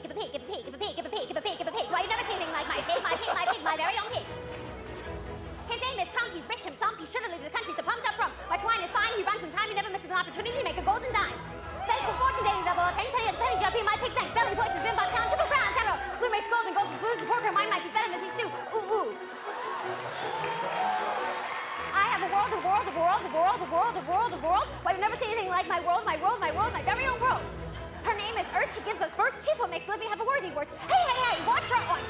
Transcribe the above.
pig of a pig of a pig of a pig of a pig of a pig of a pig. Why, you never seen anything like my pig, my pig, my pig, my very own pig. His name is Trump, he's rich and plump, he's surely the country's the pumped up from. My swine is fine, he runs in time, he never misses an opportunity to make a golden dime. Thankful fortune daily double, ten penny, penny, jump in my pig bank, belly voices, bim bop town, triple crown, several, blue race, gold and gold, blues, porker, mine, my pig venom as he stew, ooh, ooh. I have a world, a world, a world, a world, a world, a world, a world. Why, you never seen anything like my world, my world, my world, my very own world. She's what makes living have a worthy worth. Hey, hey, hey, watch out! on